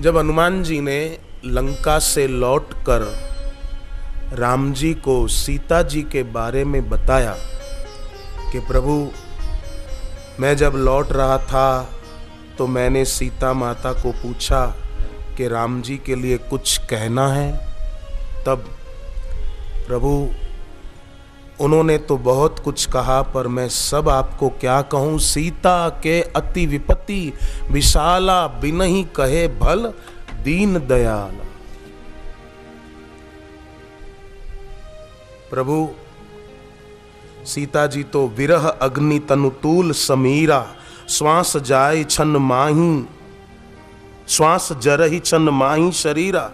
जब हनुमान जी ने लंका से लौटकर राम जी को सीता जी के बारे में बताया कि प्रभु, मैं जब लौट रहा था तो मैंने सीता माता को पूछा कि राम जी के लिए कुछ कहना है। तब प्रभु उन्होंने तो बहुत कुछ कहा, पर मैं सब आपको क्या कहूँ? सीता के अति विपत्ति विशाला बिन ही कहे भल दीन दयाल। प्रभु, सीता जी तो विरह अग्नि तनुतूल समीरा, श्वास जाय छन माही, श्वास जरही छन माही शरीरा।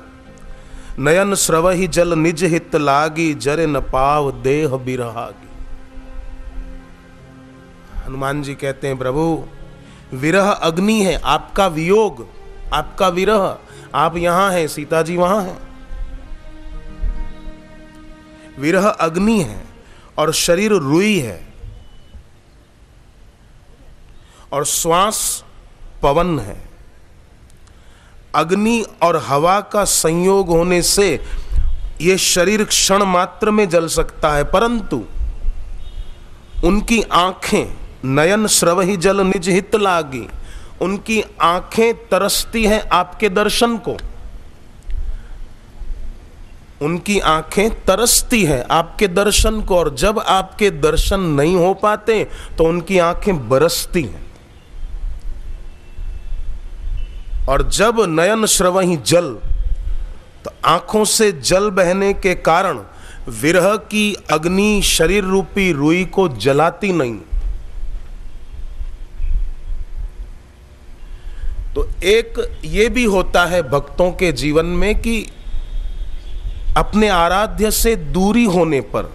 नयन श्रव ही जल निज हित लागी, जरे न पाव देह बिरहागी। हनुमान जी कहते हैं, प्रभु, विरह अग्नि है, आपका वियोग, आपका विरह, आप यहाँ हैं, सीता जी वहाँ हैं। विरह अग्नि है और शरीर रुई है और श्वास पवन है। अग्नि और हवा का संयोग होने से यह शरीर क्षण मात्र में जल सकता है, परंतु उनकी आँखें नयन श्रव ही जल निज हित लागी। उनकी आँखें तरसती हैं आपके दर्शन को। उनकी आँखें तरसती हैं आपके दर्शन को, और जब आपके दर्शन नहीं हो पाते तो उनकी आँखें बरसती हैं। और जब नयन श्रवही जल तो आँखों से जल बहने के कारण विरह की अग्नि शरीर रूपी रुई को जलाती नहीं। तो एक ये भी होता है भक्तों के जीवन में कि अपने आराध्य से दूरी होने पर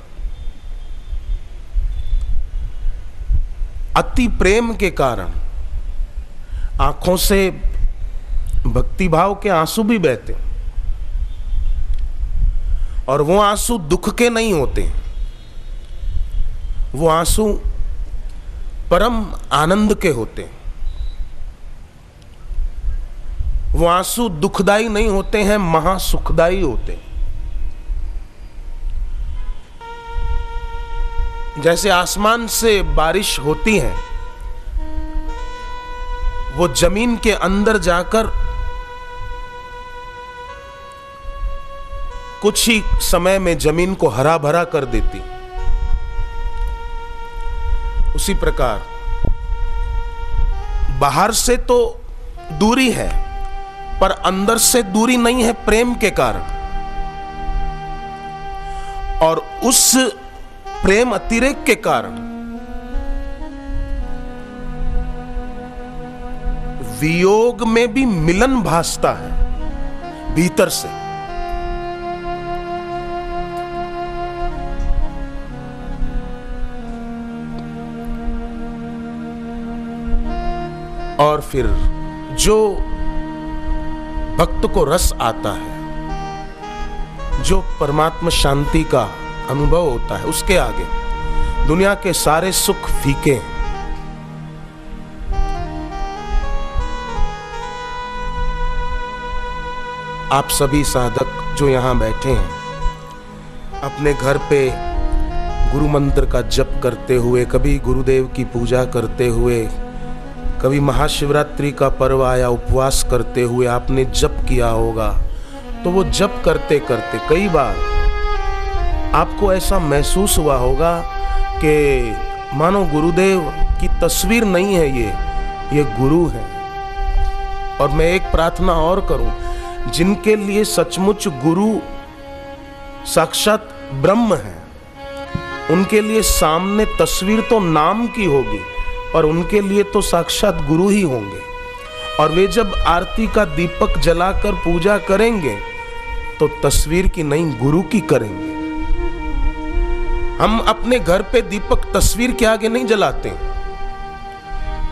अति प्रेम के कारण आँखों से भक्ति भाव के आँसू भी बहते और वो आँसू दुख के नहीं होते। वो आँसू परम आनंद के होते वो आँसू दुखदाई नहीं होते हैं, महासुखदाई होते जैसे आसमान से बारिश होती है, वो ज़मीन के अंदर जाकर कुछ ही समय में ज़मीन को हरा भरा कर देती। उसी प्रकार, बाहर से तो दूरी है, पर अंदर से दूरी नहीं है प्रेम के कारण। और उस प्रेम अतिरेक के कारण, वियोग में भी मिलन भासता है, भीतर से। और फिर जो भक्त को रस आता है, जो परमात्मा शांति का अनुभव होता है, उसके आगे दुनिया के सारे सुख फीके आप सभी साधक जो यहाँ बैठे हैं, अपने घर पे गुरु मंत्र का जप करते हुए, कभी गुरुदेव की पूजा करते हुए कभी महाशिवरात्रि का पर्व आया, उपवास करते हुए आपने जप किया होगा। तो वो जप करते करते, कई बार आपको ऐसा महसूस हुआ होगा कि मानो गुरुदेव की तस्वीर नहीं है ये ये गुरु है। और मैं एक प्रार्थना और करूँ, जिनके लिए सचमुच गुरु साक्षात ब्रह्म है, उनके लिए सामने तस्वीर तो नाम की होगी। और उनके लिए तो साक्षात गुरु ही होंगे। और वे जब आरती का दीपक जलाकर पूजा करेंगे तो तस्वीर की नहीं गुरु की करेंगे। हम अपने घर पे दीपक तस्वीर के आगे नहीं जलाते।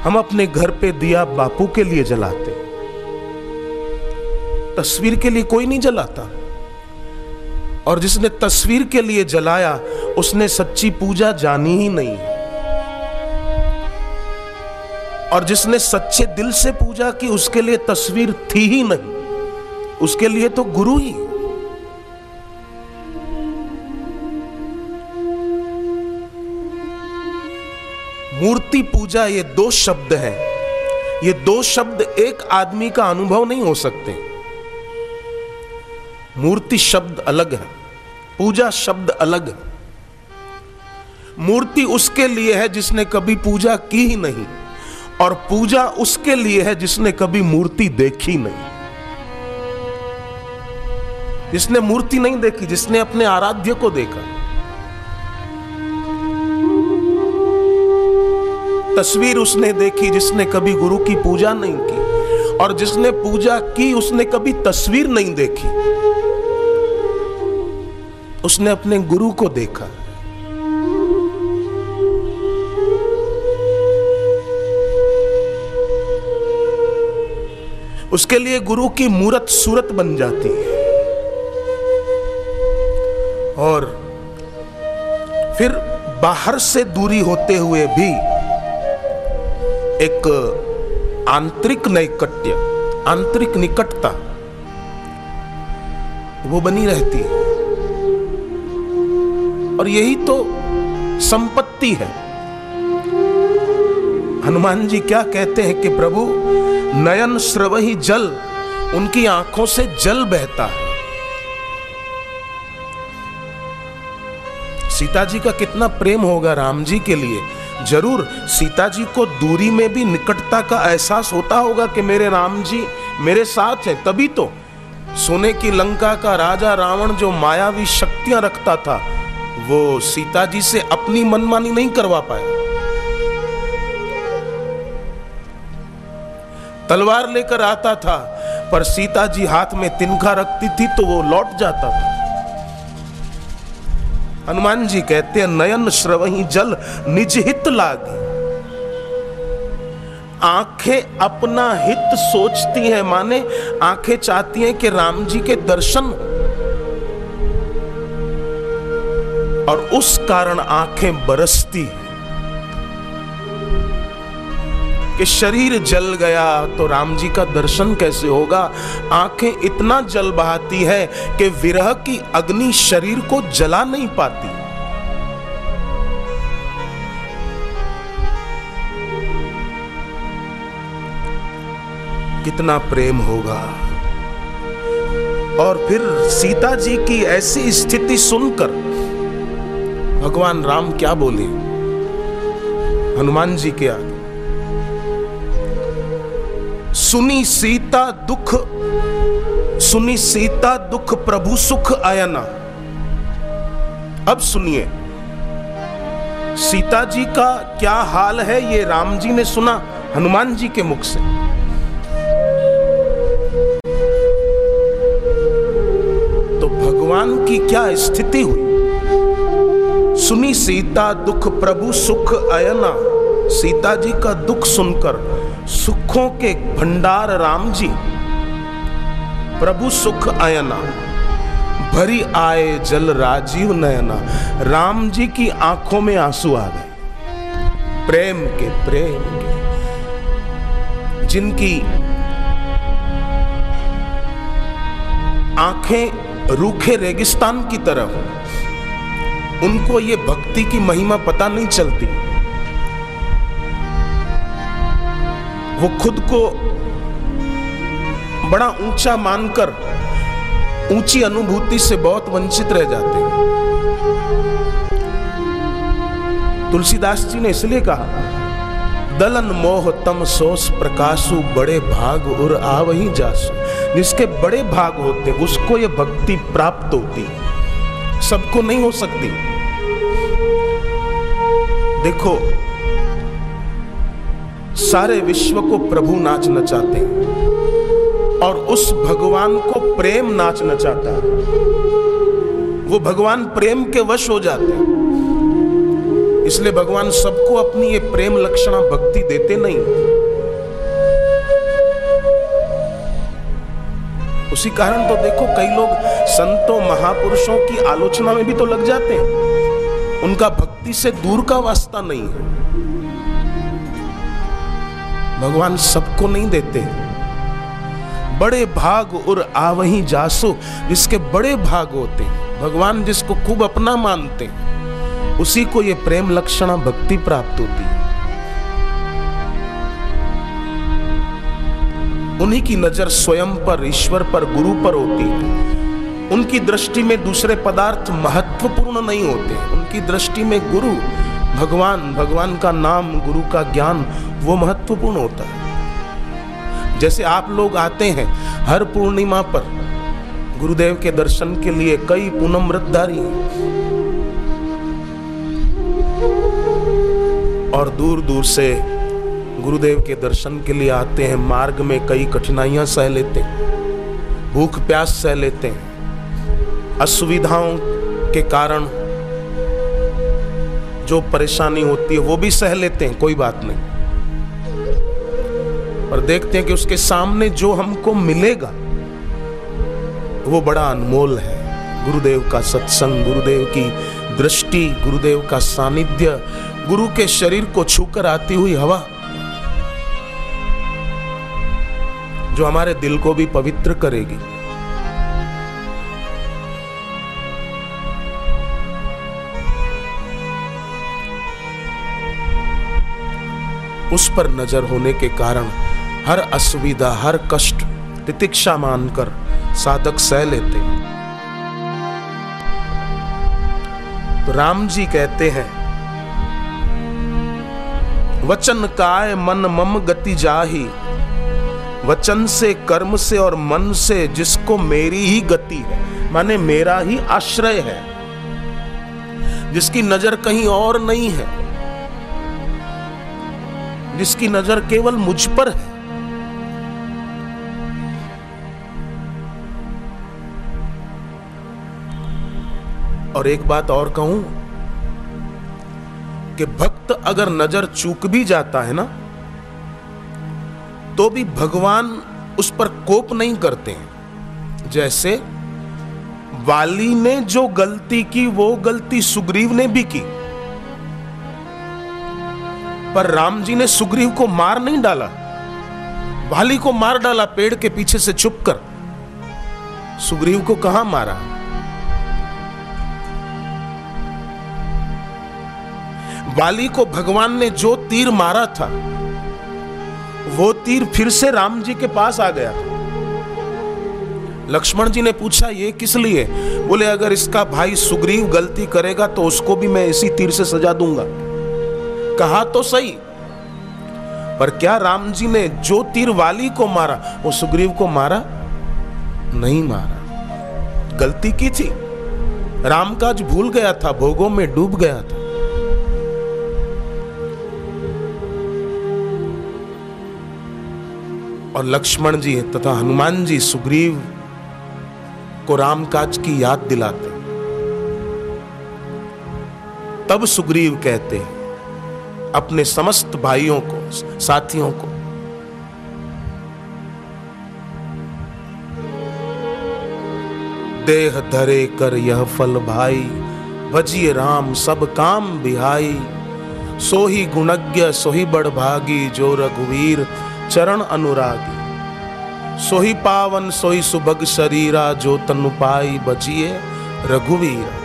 हम अपने घर पे दिया बापू के लिए जलाते। तस्वीर के लिए कोई नहीं जलाता। और जिसने तस्वीर के लिए जलाया, उसने सच्ची पूजा जानी ही नहीं। और जिसने सच्चे दिल से पूजा की उसके लिए तस्वीर थी ही नहीं, उसके लिए तो गुरु ही। मूर्ति पूजा ये दो शब्द है। ये दो शब्द एक आदमी का अनुभव नहीं हो सकते। मूर्ति शब्द अलग है, पूजा शब्द अलग है। मूर्ति उसके लिए है जिसने कभी पूजा की ही नहीं। और पूजा उसके लिए है जिसने कभी मूर्ति देखी नहीं। जिसने मूर्ति नहीं देखी, जिसने अपने आराध्य को देखा। तस्वीर उसने देखी जिसने कभी गुरु की पूजा नहीं की, और जिसने पूजा की उसने कभी तस्वीर नहीं देखी। उसने अपने गुरु को देखा। उसके लिए गुरु की मूरत सूरत बन जाती है। और फिर बाहर से दूरी होते हुए भी एक आंतरिक नैकट्य, आंतरिक निकटता वो बनी रहती है। और यही तो संपत्ति है। हनुमान जी क्या कहते हैं कि प्रभु नयन श्रव ही जल उनकी आँखों से जल बहता है। सीता जी का कितना प्रेम होगा राम जी के लिए। ज़रूर सीता जी को दूरी में भी निकटता का एहसास होता होगा कि मेरे राम जी मेरे साथ हैं, तभी तो। सोने की लंका का राजा रावण जो मायावी शक्तियाँ रखता था, वो सीता जी से अपनी मनमानी नहीं करवा पाया। तलवार लेकर आता था, पर सीता जी हाथ में तिनका रखती थी तो वो लौट जाता था। हनुमान जी कहते हैं नयन श्रवही जल निज हित लागी। आँखें अपना हित सोचती हैं माने, आँखें चाहती हैं कि राम जी के दर्शन और उस कारण आँखें बरसती हैं। कि शरीर जल गया तो राम जी का दर्शन कैसे होगा? आँखें इतना जल बहाती है कि विरह की अग्नि शरीर को जला नहीं पाती। कितना प्रेम होगा। और फिर सीता जी की ऐसी स्थिति सुनकर भगवान राम क्या बोले? हनुमान जी के आगे। सुनी सीता दुख, सुनी सीता दुख प्रभु सुख आयना अब सुनिए, सीता जी का क्या हाल है ये राम जी ने सुना हनुमान जी के मुख से? तो भगवान की क्या स्थिति हुई? सुनी सीता दुख प्रभु सुख अयना सीता जी का दुख सुनकर सुखों के भंडार राम जी। प्रभु सुख अयना भरी आए जल राजीव नयना। राम जी की आँखों में आँसू आ गए। प्रेम के प्रेम के। जिनकी आँखें रूखे रेगिस्तान की तरफ़ उनको ये भक्ति की महिमा पता नहीं चलती। वो खुद को बड़ा ऊँचा मानकर, ऊँची अनुभूति से बहुत वंचित रह जाते हैं। तुलसीदास जी ने इसलिए कहा, दलन मोह तम सोस प्रकाशु, बड़े भाग और उर आवही जासु। जिसके बड़े भाग होते उसको ये भक्ति प्राप्त होती सबको नहीं हो सकती। देखो सारे विश्व को प्रभु नाच नचाते हैं। और उस भगवान को प्रेम नाच नचाता है। वो भगवान प्रेम के वश हो जाते हैं। इसलिए भगवान सबको अपनी ये प्रेम लक्षणा भक्ति देते नहीं उसी कारण तो देखो कई लोग संतों, महापुरुषों की आलोचना में भी तो लग जाते हैं। उनका भक्ति से दूर का वास्ता नहीं है। भगवान सबको नहीं देते। बड़े भाग और आवही जासो, जिसके बड़े भाग होते। भगवान जिसको खूब अपना मानते, उसी को ये प्रेम लक्षणा भक्ति प्राप्त होती। है उन्हीं की नज़र स्वयं पर, ईश्वर पर, गुरु पर होती है। उनकी दृष्टि में दूसरे पदार्थ महत्वपूर्ण नहीं होते। उनकी दृष्टि में गुरु, भगवान भगवान का नाम, गुरु का ज्ञान वो महत्वपूर्ण होता है। जैसे आप लोग आते हैं हर पूर्णिमा पर, गुरुदेव के दर्शन के लिए कई पूनम व्रतधारी और दूर दूर से गुरुदेव के दर्शन के लिए आते हैं, मार्ग में कई कठिनाइयाँ सह लेते भूख प्यास सह लेते हैं, असुविधाओं के कारण जो परेशानी होती है वो भी सह लेते हैं, कोई बात नहीं। पर देखते हैं कि उसके सामने जो हमको मिलेगा, वो बड़ा अनमोल है। गुरुदेव का सत्संग, गुरुदेव की दृष्टि, गुरुदेव का सानिध्य, गुरु के शरीर को छूकर आती हुई हवा, जो हमारे दिल को भी पवित्र करेगी। उस पर नज़र होने के कारण हर असुविधा, हर कष्ट तितिक्षा मानकर साधक सह लेते तो राम जी कहते हैं, वचन काय मन मम गति जाही? वचन से, कर्म से और मन से जिसको मेरी ही गति है, माने मेरा ही आश्रय है, जिसकी नज़र कहीं और नहीं है जिसकी नज़र केवल मुझ पर है। और एक बात और कहूँ कि भक्त अगर नज़र चूक भी जाता है ना तो भी भगवान उस पर कोप नहीं करते हैं। जैसे वाली ने जो गलती की, वो गलती सुग्रीव ने भी की। पर राम जी ने सुग्रीव को मार नहीं डाला। वाली को मार डाला, पेड़ के पीछे से छुप कर सुग्रीव को कहाँ मारा? वाली को भगवान ने जो तीर मारा था, वो तीर फिर से राम जी के पास आ गया लक्ष्मण जी ने पूछा, ये किस लिए? बोले, अगर इसका भाई सुग्रीव गलती करेगा तो उसको भी मैं इसी तीर से सजा दूँगा। कहा तो सही। पर क्या राम जी ने जो तीर वाली को मारा, वो सुग्रीव को मारा? नहीं मारा। गलती की थी। राम काज भूल गया था, भोगों में डूब गया था। और लक्ष्मण जी तथा हनुमान जी सुग्रीव को रामकाज की याद दिलाते। तब सुग्रीव कहते अपने समस्त भाइयों को, साथियों को। देह धरे कर यह फल भाई, भजिए राम सब काम बिहाई। सोही गुणज्ञ, सोही बड़ भागी, जो रघुवीर चरण अनुरागी। सोही पावन, सोही सुभग शरीरा, जो तनु पाई बचिए रघुवीर।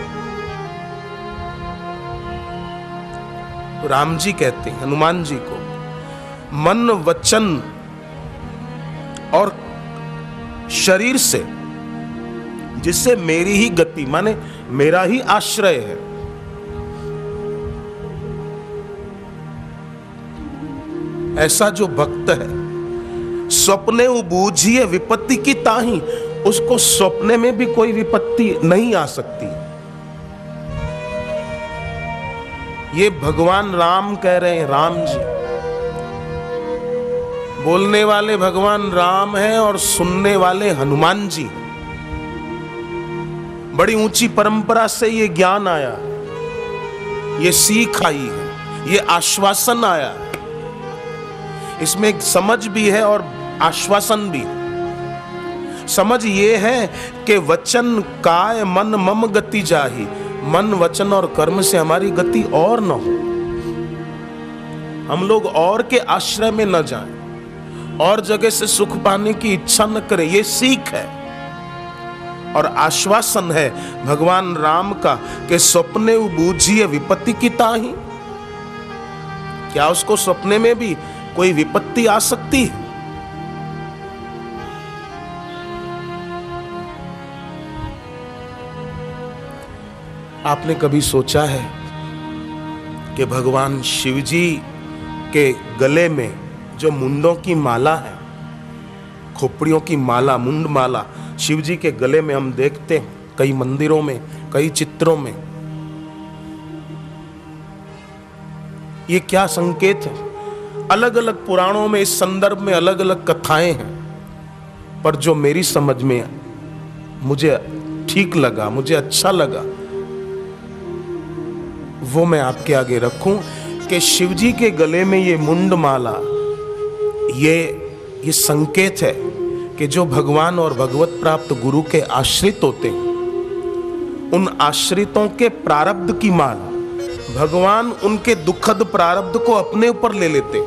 राम जी कहते हैं, हनुमान जी को, मन, वचन और शरीर से, जिससे मेरी ही गति, माने मेरा ही आश्रय है। ऐसा जो भक्त है, स्वप्ने बूझिए विपत्ति की ताही, उसको स्वप्ने में भी कोई विपत्ति नहीं आ सकती। ये भगवान राम कह रहे हैं, राम जी। बोलने वाले भगवान राम हैं और सुनने वाले हनुमान जी बड़ी ऊँची परंपरा से ये ज्ञान आया ये सीख आई है, ये आश्वासन आया इसमें समझ भी है और आश्वासन भी समझ ये है कि वचन काय मन मम गति जाही मन, वचन और कर्म से हमारी गति और न हो। हम लोग और के आश्रय में न जाएँ, और जगह से सुख पाने की इच्छा न करें, ये सीख है और आश्वासन है भगवान राम का कि स्वप्ने बूझिए विपत्ति की ताही। क्या उसको सपने में भी कोई विपत्ति आ सकती है? आपने कभी सोचा है कि भगवान शिव जी के गले में जो मुंडों की माला है, खोपड़ियों की माला, मुंड माला शिव जी के गले में हम देखते हैं, कई मंदिरों में, कई चित्रों में, ये क्या संकेत है? अलग अलग पुराणों में इस संदर्भ में अलग अलग कथाएँ हैं, पर जो मेरी समझ में मुझे ठीक लगा, मुझे अच्छा लगा वो मैं आपके आगे रखूँ कि शिवजी के गले में ये मुंड माला ये ये संकेत है कि जो भगवान और भगवत प्राप्त गुरु के आश्रित होते हैं, उन आश्रितों के प्रारब्ध की माला भगवान उनके दुखद प्रारब्ध को अपने ऊपर ले लेते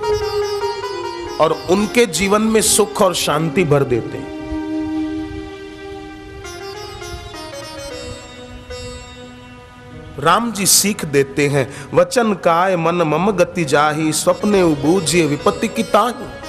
और उनके जीवन में सुख और शांति भर देते हैं। राम जी सीख देते हैं, वचन काय मन मम गति जाही, स्वप्ने उबूझिए विपत्ति की ताही।